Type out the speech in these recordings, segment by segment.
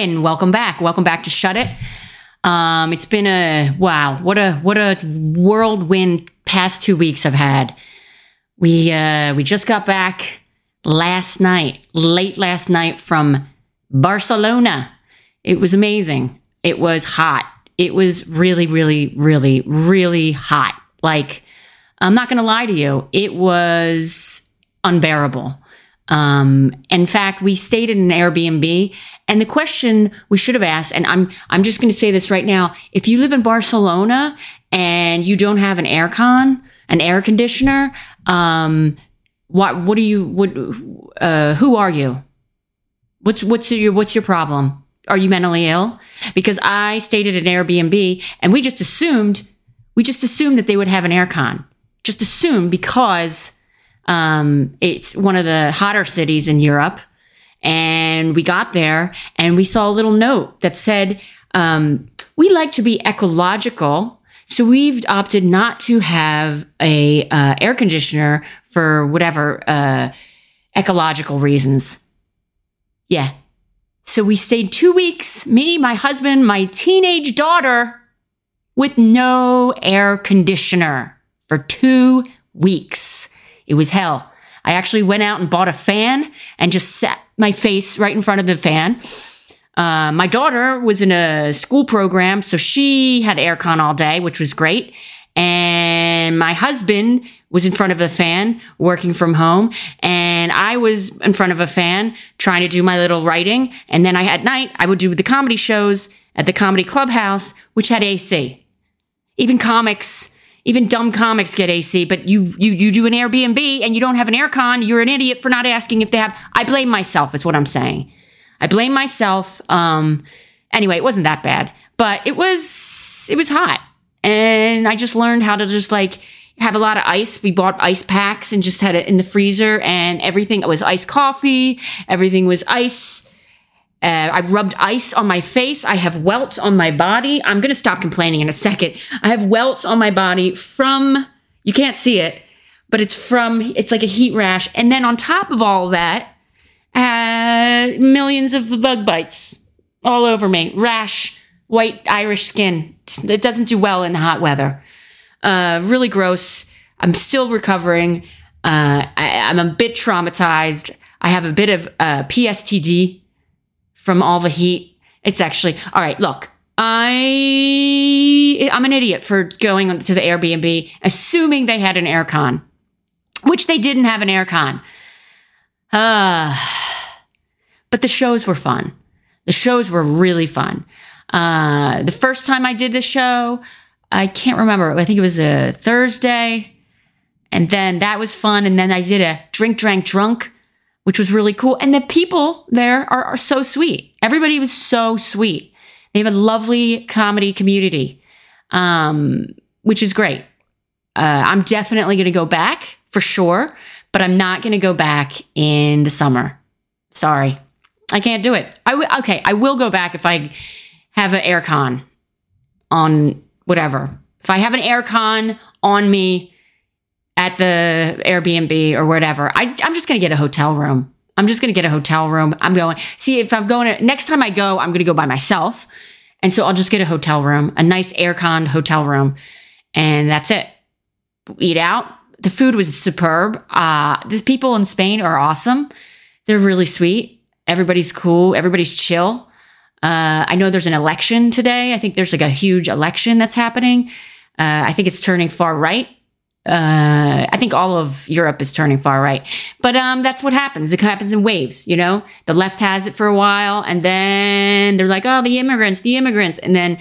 welcome back. Welcome back to Shut It. Um, it's been a wow, what a what a whirlwind past two weeks I've had. We uh, we just got back last night, late last night from Barcelona. It was amazing. It was hot. It was really, really, really, really hot. Like, I'm not going to lie to you, it was unbearable. Um, in fact, we stayed in an Airbnb, and the question we should have asked, and I'm I'm just going to say this right now: if you live in Barcelona and you don't have an aircon, an air conditioner, um, what what do you what uh, who are you? What's what's your what's your problem? Are you mentally ill? Because I stayed at an Airbnb and we just assumed we just assumed that they would have an aircon. Just assumed because um, it's one of the hotter cities in Europe. And we got there and we saw a little note that said, um, we like to be ecological. So we've opted not to have a uh, air conditioner for whatever uh, ecological reasons. Yeah. So we stayed two weeks, me, my husband, my teenage daughter, with no air conditioner for two weeks. It was hell. I actually went out and bought a fan and just sat my face right in front of the fan. Uh, my daughter was in a school program, so she had aircon all day, which was great. And my husband was in front of a fan working from home. And I was in front of a fan trying to do my little writing. And then I, at night, I would do the comedy shows at the comedy clubhouse, which had AC. Even comics even dumb comics get AC, but you you you do an Airbnb and you don't have an aircon, you're an idiot for not asking if they have. I blame myself. Is what I'm saying. I blame myself. Um, anyway, it wasn't that bad, but it was it was hot, and I just learned how to just like have a lot of ice. We bought ice packs and just had it in the freezer, and everything was iced coffee. Everything was ice uh, I rubbed ice on my face. I have welts on my body. I'm going to stop complaining in a second. I have welts on my body from, you can't see it, but it's from, it's like a heat rash. And then on top of all that, uh, millions of bug bites all over me. Rash, white Irish skin. It doesn't do well in hot weather. Uh, really gross. I'm still recovering. Uh, I, am a bit traumatized. I have a bit of uh, PSTD from all the heat. It's actually all right. Look, I I'm an idiot for going to the Airbnb assuming they had an aircon, which they didn't have an aircon. Uh, but the shows were fun. The shows were really fun. Uh, the first time I did the show, I can't remember. I think it was a Thursday. And then that was fun. And then I did a drink, drank, drunk which was really cool. And the people there are, are so sweet. Everybody was so sweet. They have a lovely comedy community, um, which is great. Uh, I'm definitely going to go back for sure, but I'm not going to go back in the summer. Sorry. I can't do it. I w- okay, I will go back if I have an aircon on whatever. If I have an aircon on me at the Airbnb or whatever. I, I'm just going to get a hotel room. I'm just going to get a hotel room. I'm going, see, if I'm going to, next time I go, I'm going to go by myself. And so I'll just get a hotel room, a nice air-con hotel room. And that's it. Eat out. The food was superb. Uh, the people in Spain are awesome. They're really sweet. Everybody's cool. Everybody's chill. Uh, I know there's an election today. I think there's like a huge election that's happening. Uh, I think it's turning far right uh, I think all of Europe is turning far right. But um, that's what happens. It happens in waves, you know? The left has it for a while, and then they're like, oh, the immigrants, the immigrants. And then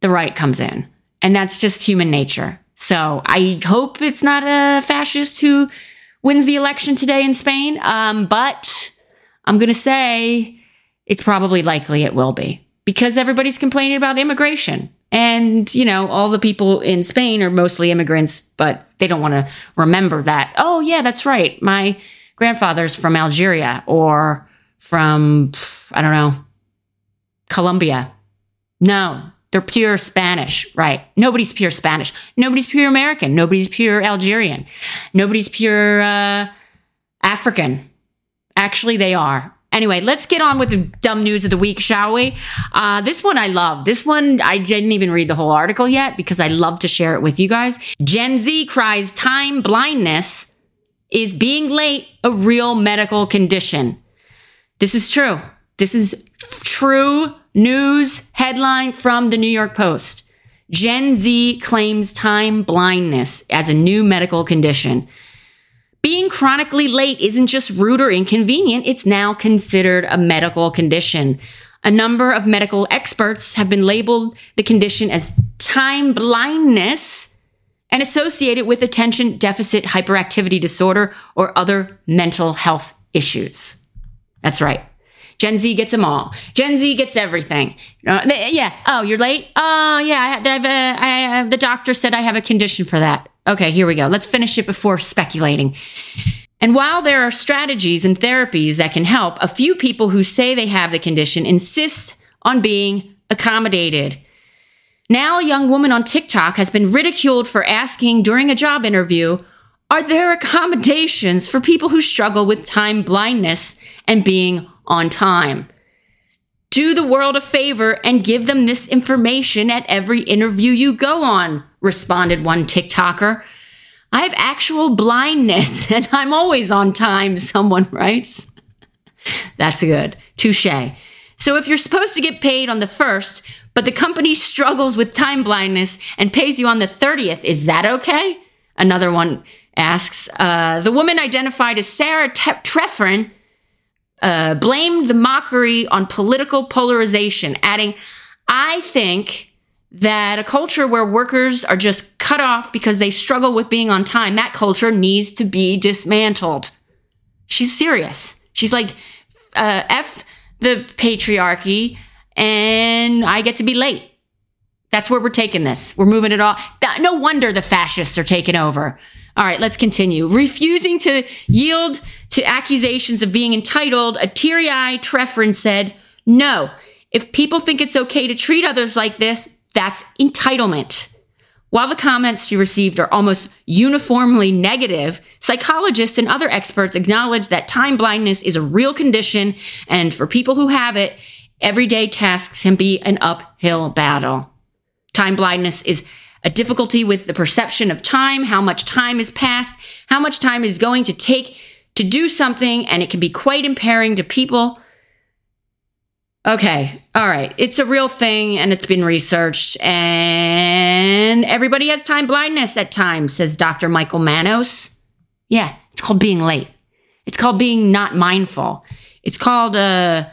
the right comes in. And that's just human nature. So I hope it's not a fascist who wins the election today in Spain. Um, but I'm going to say it's probably likely it will be because everybody's complaining about immigration. And, you know, all the people in Spain are mostly immigrants, but they don't want to remember that. Oh, yeah, that's right. My grandfather's from Algeria or from, I don't know, Colombia. No, they're pure Spanish, right? Nobody's pure Spanish. Nobody's pure American. Nobody's pure Algerian. Nobody's pure uh, African. Actually, they are. Anyway, let's get on with the dumb news of the week, shall we? Uh, this one I love. This one, I didn't even read the whole article yet because I love to share it with you guys. Gen Z cries time blindness is being late a real medical condition. This is true. This is true news headline from the New York Post. Gen Z claims time blindness as a new medical condition. Being chronically late isn't just rude or inconvenient, it's now considered a medical condition. A number of medical experts have been labeled the condition as time blindness and associated with attention deficit hyperactivity disorder or other mental health issues. That's right. Gen Z gets them all. Gen Z gets everything. Uh, they, yeah. Oh, you're late. Oh, yeah. I have, I have a, I have, the doctor said I have a condition for that. Okay, here we go. Let's finish it before speculating. And while there are strategies and therapies that can help, a few people who say they have the condition insist on being accommodated. Now, a young woman on TikTok has been ridiculed for asking during a job interview, Are there accommodations for people who struggle with time blindness and being on time? Do the world a favor and give them this information at every interview you go on, responded one TikToker. I have actual blindness and I'm always on time, someone writes. That's good. Touche. So if you're supposed to get paid on the first, but the company struggles with time blindness and pays you on the 30th, is that okay? Another one asks. Uh, the woman identified as Sarah Te- uh, blamed the mockery on political polarization, adding, I think that a culture where workers are just cut off because they struggle with being on time, that culture needs to be dismantled. She's serious. She's like, uh, F the patriarchy, and I get to be late. That's where we're taking this. We're moving it all. No wonder the fascists are taking over. All right, let's continue. Refusing to yield to accusations of being entitled, a teary eyed Treffrin said, No, if people think it's okay to treat others like this, that's entitlement. While the comments she received are almost uniformly negative, psychologists and other experts acknowledge that time blindness is a real condition, and for people who have it, everyday tasks can be an uphill battle. Time blindness is a difficulty with the perception of time, how much time has passed, how much time is going to take to do something, and it can be quite impairing to people. Okay, all right. It's a real thing and it's been researched, and everybody has time blindness at times, says Dr. Michael Manos. Yeah, it's called being late. It's called being not mindful. It's called, uh,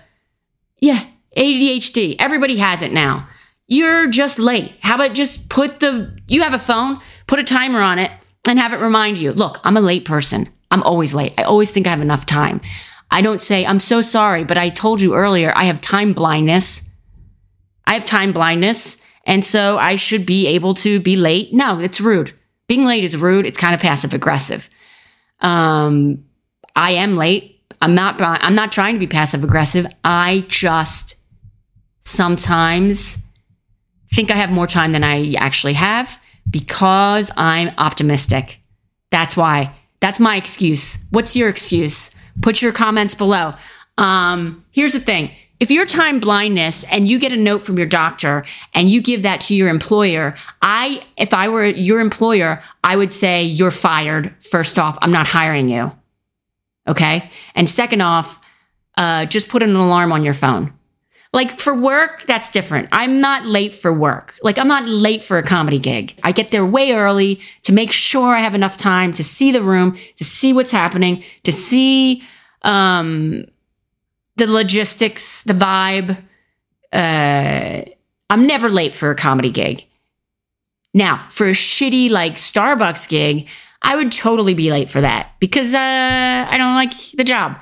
yeah, ADHD. Everybody has it now. You're just late. How about just put the, you have a phone, put a timer on it, and have it remind you look, I'm a late person. I'm always late. I always think I have enough time. I don't say, I'm so sorry, but I told you earlier, I have time blindness. I have time blindness. And so I should be able to be late. No, it's rude. Being late is rude. It's kind of passive aggressive. Um, I am late. I'm not, I'm not trying to be passive aggressive. I just sometimes think I have more time than I actually have because I'm optimistic. That's why. That's my excuse. What's your excuse? Put your comments below. Um, here's the thing. If you're time blindness and you get a note from your doctor and you give that to your employer, I, if I were your employer, I would say you're fired. First off, I'm not hiring you. Okay. And second off, uh, just put an alarm on your phone. Like for work, that's different. I'm not late for work. Like I'm not late for a comedy gig. I get there way early to make sure I have enough time to see the room, to see what's happening, to see um, the logistics, the vibe. Uh, I'm never late for a comedy gig. Now, for a shitty like Starbucks gig, I would totally be late for that because uh, I don't like the job.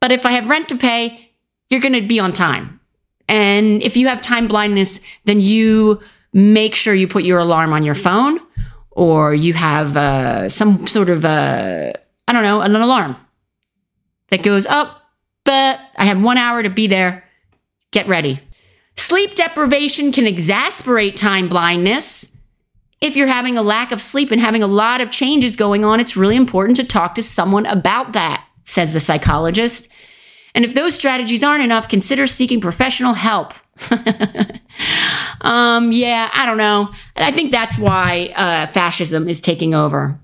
But if I have rent to pay, you're going to be on time. And if you have time blindness, then you make sure you put your alarm on your phone or you have uh, some sort of, uh, I don't know, an alarm that goes up, oh, but I have one hour to be there. Get ready. Sleep deprivation can exasperate time blindness. If you're having a lack of sleep and having a lot of changes going on, it's really important to talk to someone about that, says the psychologist. And if those strategies aren't enough, consider seeking professional help. um, yeah, I don't know. I think that's why uh, fascism is taking over.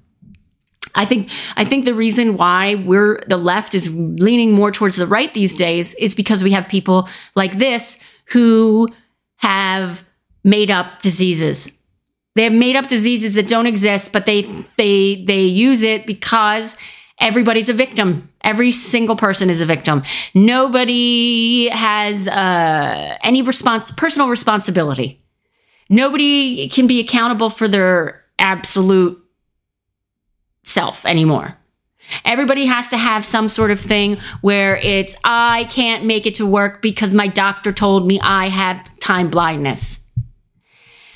I think I think the reason why we're the left is leaning more towards the right these days is because we have people like this who have made up diseases. They have made up diseases that don't exist, but they they they use it because everybody's a victim. Every single person is a victim. Nobody has uh, any response, personal responsibility. Nobody can be accountable for their absolute self anymore. Everybody has to have some sort of thing where it's, I can't make it to work because my doctor told me I have time blindness.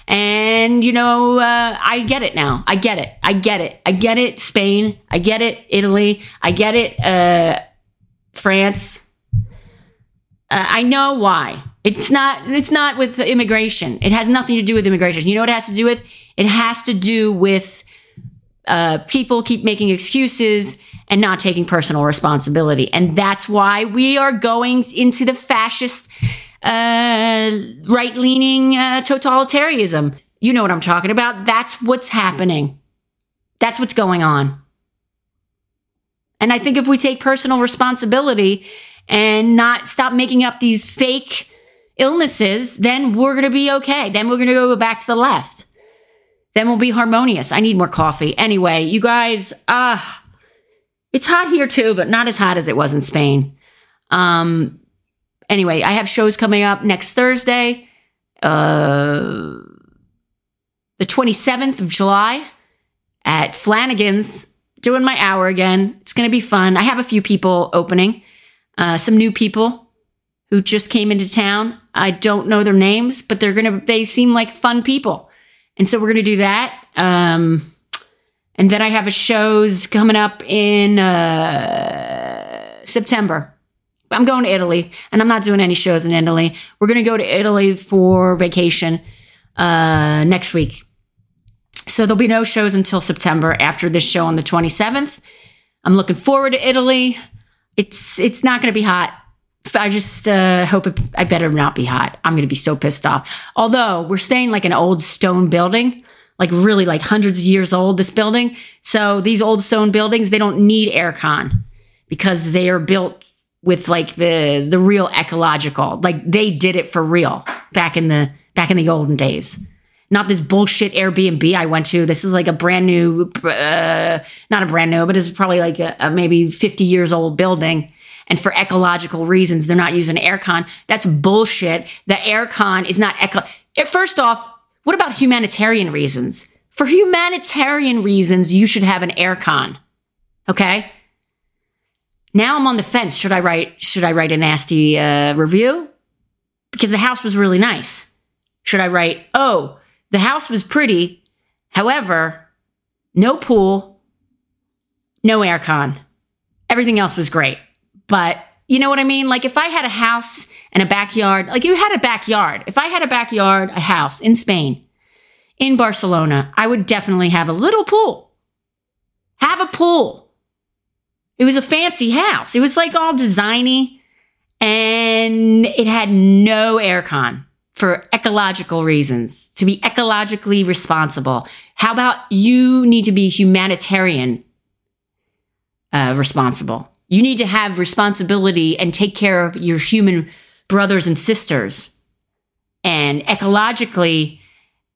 And, you know, uh, I get it now. I get it. I get it. I get it. Spain. I get it. Italy. I get it. Uh, France. Uh, I know why. It's not, it's not with immigration. It has nothing to do with immigration. You know what it has to do with? It has to do with, uh, people keep making excuses and not taking personal responsibility. And that's why we are going into the fascist uh, right leaning uh, totalitarianism. You know what I'm talking about. That's what's happening. That's what's going on. And I think if we take personal responsibility and not stop making up these fake illnesses, then we're going to be okay. Then we're going to go back to the left. Then we'll be harmonious. I need more coffee. Anyway, you guys, ah, uh, it's hot here too, but not as hot as it was in Spain. Um, anyway, I have shows coming up next Thursday, uh, the 27th of July at Flanagan's, doing my hour again. It's going to be fun. I have a few people opening, uh, some new people who just came into town. I don't know their names, but they're going to, they seem like fun people. And so we're going to do that. Um, and then I have a shows coming up in uh, September. I'm going to Italy and I'm not doing any shows in Italy. We're going to go to Italy for vacation uh, next week. So there'll be no shows until September after this show on the 27th. I'm looking forward to Italy. It's it's not going to be hot. I just uh, hope it, I better not be hot. I'm going to be so pissed off. Although we're staying like an old stone building, like really like hundreds of years old, this building. So these old stone buildings, they don't need aircon because they are built with like the the real ecological like they did it for real back in the back in the olden days. Not this bullshit airbnb i went to. This is like a brand new uh, not a brand new but it's probably like a, a maybe 50 years old building. And for ecological reasons they're not using aircon. That's bullshit. The aircon is not eco first off what about humanitarian reasons? For humanitarian reasons you should have an aircon okay now I'm on the fence. Should I write, should I write a nasty uh, review? Because the house was really nice. Should I write, oh, the house was pretty. However, no pool, no aircon. Everything else was great. But you know what I mean? Like if I had a house and a backyard, like you had a backyard. If I had a backyard, a house in Spain, in Barcelona, I would definitely have a little pool. Have a pool. It was a fancy house. It was like all designy and it had no aircon for ecological reasons, to be ecologically responsible. How about you need to be humanitarian uh, responsible? You need to have responsibility and take care of your human brothers and sisters. And ecologically,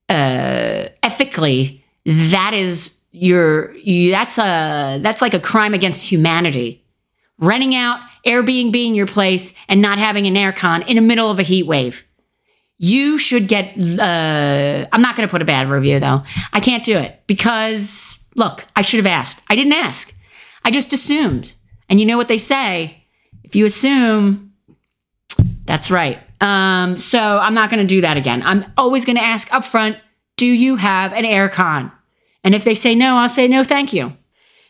uh, ethically, that is you're you, that's a that's like a crime against humanity. Renting out Airbnb in your place and not having an aircon in the middle of a heat wave. You should get. Uh, I'm not going to put a bad review though. I can't do it because look, I should have asked. I didn't ask. I just assumed. And you know what they say? If you assume, that's right. Um, so I'm not going to do that again. I'm always going to ask upfront. Do you have an aircon? And if they say no, I'll say no, thank you.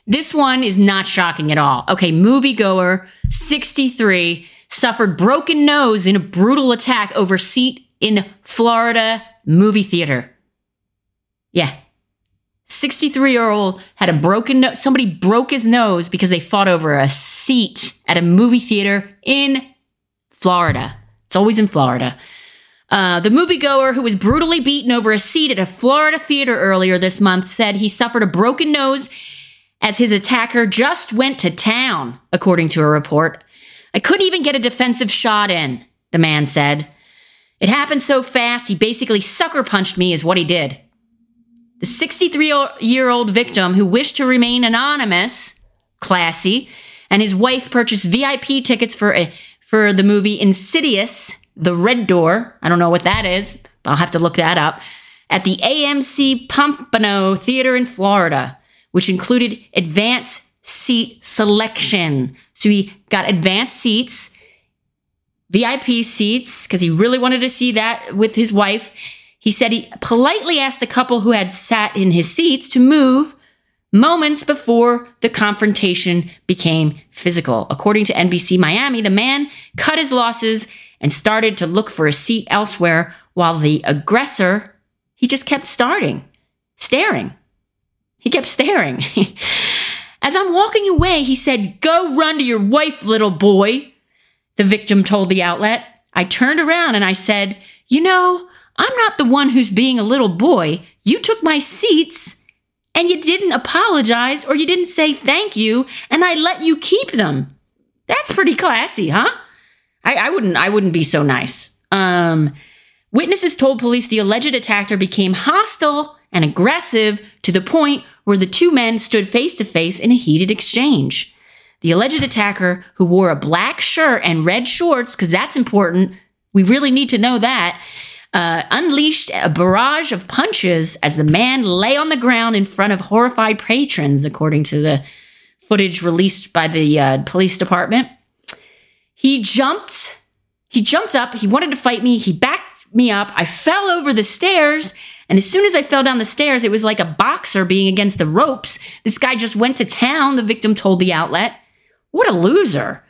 This one is not shocking at all. Okay, moviegoer 63 suffered broken nose in a brutal attack over seat in Florida movie theater. Yeah. 63 year old had a broken nose. Somebody broke his nose because they fought over a seat at a movie theater in Florida. It's always in Florida. Uh, the moviegoer who was brutally beaten over a seat at a Florida theater earlier this month said he suffered a broken nose as his attacker just went to town, according to a report. I couldn't even get a defensive shot in, the man said. It happened so fast, he basically sucker punched me, is what he did. The 63 year old victim who wished to remain anonymous, classy, and his wife purchased VIP tickets for a, for the movie Insidious, The Red Door. I don't know what that is, but I'll have to look that up. At the AMC Pompano Theater in Florida, which included advanced seat selection. So he got advanced seats, VIP seats, because he really wanted to see that with his wife. He said he politely asked the couple who had sat in his seats to move moments before the confrontation became physical. According to NBC Miami, the man cut his losses and started to look for a seat elsewhere while the aggressor, he just kept starting, staring. He kept staring. As I'm walking away, he said, Go run to your wife, little boy. The victim told the outlet. I turned around and I said, You know, I'm not the one who's being a little boy. You took my seats and you didn't apologize or you didn't say thank you and I let you keep them. That's pretty classy, huh? I, I wouldn't I wouldn't be so nice. Um witnesses told police the alleged attacker became hostile and aggressive to the point where the two men stood face to face in a heated exchange. The alleged attacker, who wore a black shirt and red shorts, because that's important, we really need to know that, uh, unleashed a barrage of punches as the man lay on the ground in front of horrified patrons, according to the footage released by the uh, police department. He jumped. He jumped up. He wanted to fight me. He backed me up. I fell over the stairs. And as soon as I fell down the stairs, it was like a boxer being against the ropes. This guy just went to town, the victim told the outlet. What a loser.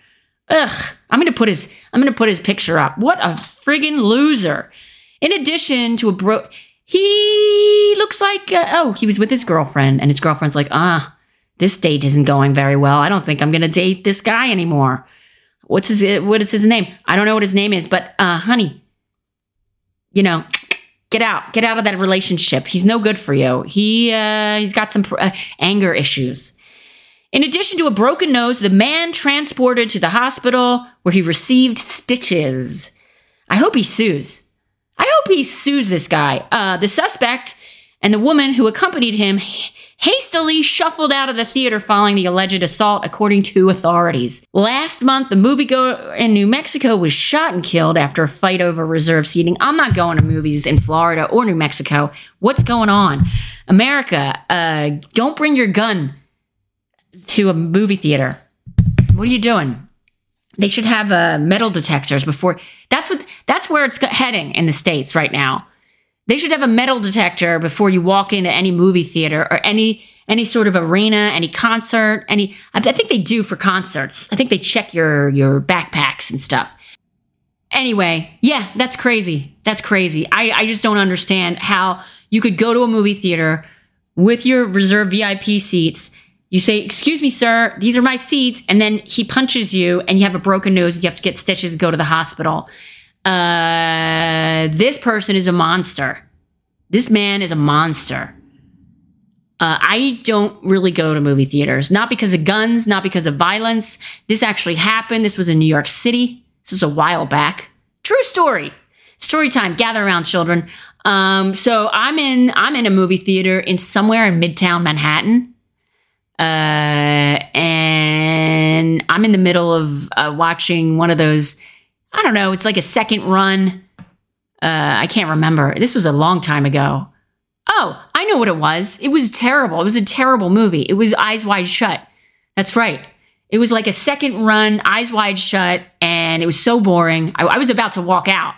Ugh. I'm gonna put his I'm gonna put his picture up. What a friggin' loser. In addition to a bro, he looks like, uh, oh, he was with his girlfriend, and his girlfriend's like, ah, this date isn't going very well. I don't think I'm going to date this guy anymore. What's his, what is his name? I don't know what his name is, but, uh, honey, you know, get out, get out of that relationship. He's no good for you. He, uh, he's got some uh, anger issues. In addition to a broken nose, the man transported to the hospital where he received stitches. I hope he sues. I hope he sues this guy. Uh, the suspect and the woman who accompanied him hastily shuffled out of the theater following the alleged assault, according to authorities. Last month, the moviegoer in New Mexico was shot and killed after a fight over reserved seating. I'm not going to movies in Florida or New Mexico. What's going on? America, uh, don't bring your gun to a movie theater. What are you doing? They should have uh, metal detectors before. That's what. That's where it's heading in the states right now. They should have a metal detector before you walk into any movie theater or any any sort of arena, any concert, any. I think they do for concerts. I think they check your your backpacks and stuff. Anyway, yeah, that's crazy. That's crazy. I, I just don't understand how you could go to a movie theater with your reserved VIP seats you say, Excuse me, sir, these are my seats. And then he punches you and you have a broken nose. You have to get stitches go to the hospital. Uh, this person is a monster. This man is a monster. Uh, I don't really go to movie theaters, not because of guns, not because of violence. This actually happened. This was in New York City. This was a while back. True story. Story time. Gather around, children. Um, so I'm in I'm in a movie theater in somewhere in Midtown Manhattan. Uh, and I'm in the middle of uh, watching one of those. I don't know. It's like a second run. Uh, I can't remember. This was a long time ago. Oh, I know what it was. It was terrible. It was a terrible movie. It was Eyes Wide Shut. That's right. It was like a second run, Eyes Wide Shut, and it was so boring. I, I was about to walk out,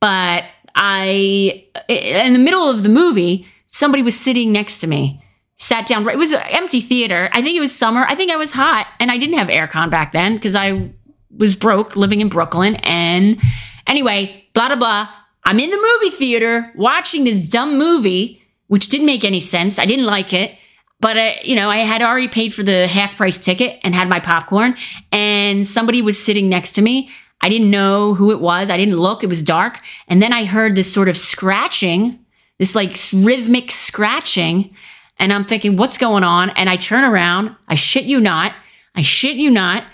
but I, in the middle of the movie, somebody was sitting next to me sat down. It was an empty theater. I think it was summer. I think I was hot and I didn't have aircon back then because I was broke living in Brooklyn. And anyway, blah, blah, blah. I'm in the movie theater watching this dumb movie which didn't make any sense. I didn't like it. But I, you know, I had already paid for the half price ticket and had my popcorn, and somebody was sitting next to me. I didn't know who it was. I didn't look. It was dark. And then I heard this sort of scratching, this like rhythmic scratching. And I'm thinking, what's going on? And I turn around. I shit you not. I shit you not.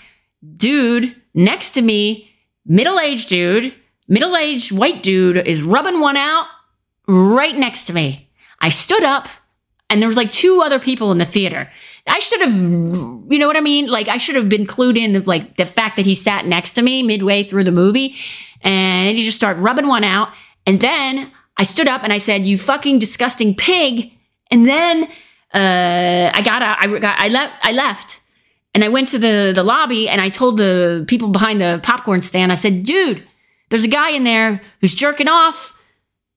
Dude next to me, middle aged dude, middle aged white dude is rubbing one out right next to me. I stood up and there was like two other people in the theater. I should have, you know what I mean? Like I should have been clued in like the fact that he sat next to me midway through the movie and he just started rubbing one out. And then I stood up and I said, you fucking disgusting pig. And then, uh, I got, out, I got, I left, I left and I went to the, the lobby and I told the people behind the popcorn stand, I said, dude, there's a guy in there who's jerking off.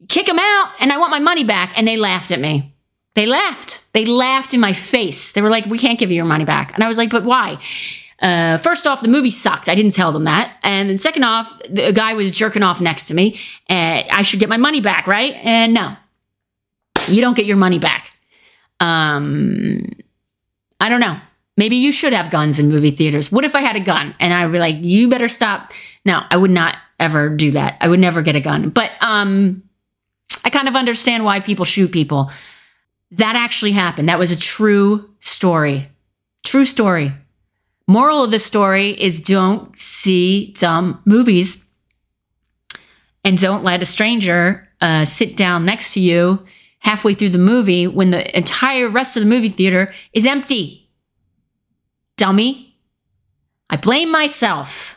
Kick him out and I want my money back. And they laughed at me. They laughed. They laughed in my face. They were like, we can't give you your money back. And I was like, but why? Uh, first off, the movie sucked. I didn't tell them that. And then second off, the guy was jerking off next to me. And I should get my money back, right? And no, you don't get your money back. Um, I don't know. Maybe you should have guns in movie theaters. What if I had a gun and I were like, you better stop? No, I would not ever do that. I would never get a gun. But um, I kind of understand why people shoot people. That actually happened. That was a true story. True story. Moral of the story is don't see dumb movies and don't let a stranger uh, sit down next to you halfway through the movie when the entire rest of the movie theater is empty. Dummy. I blame myself.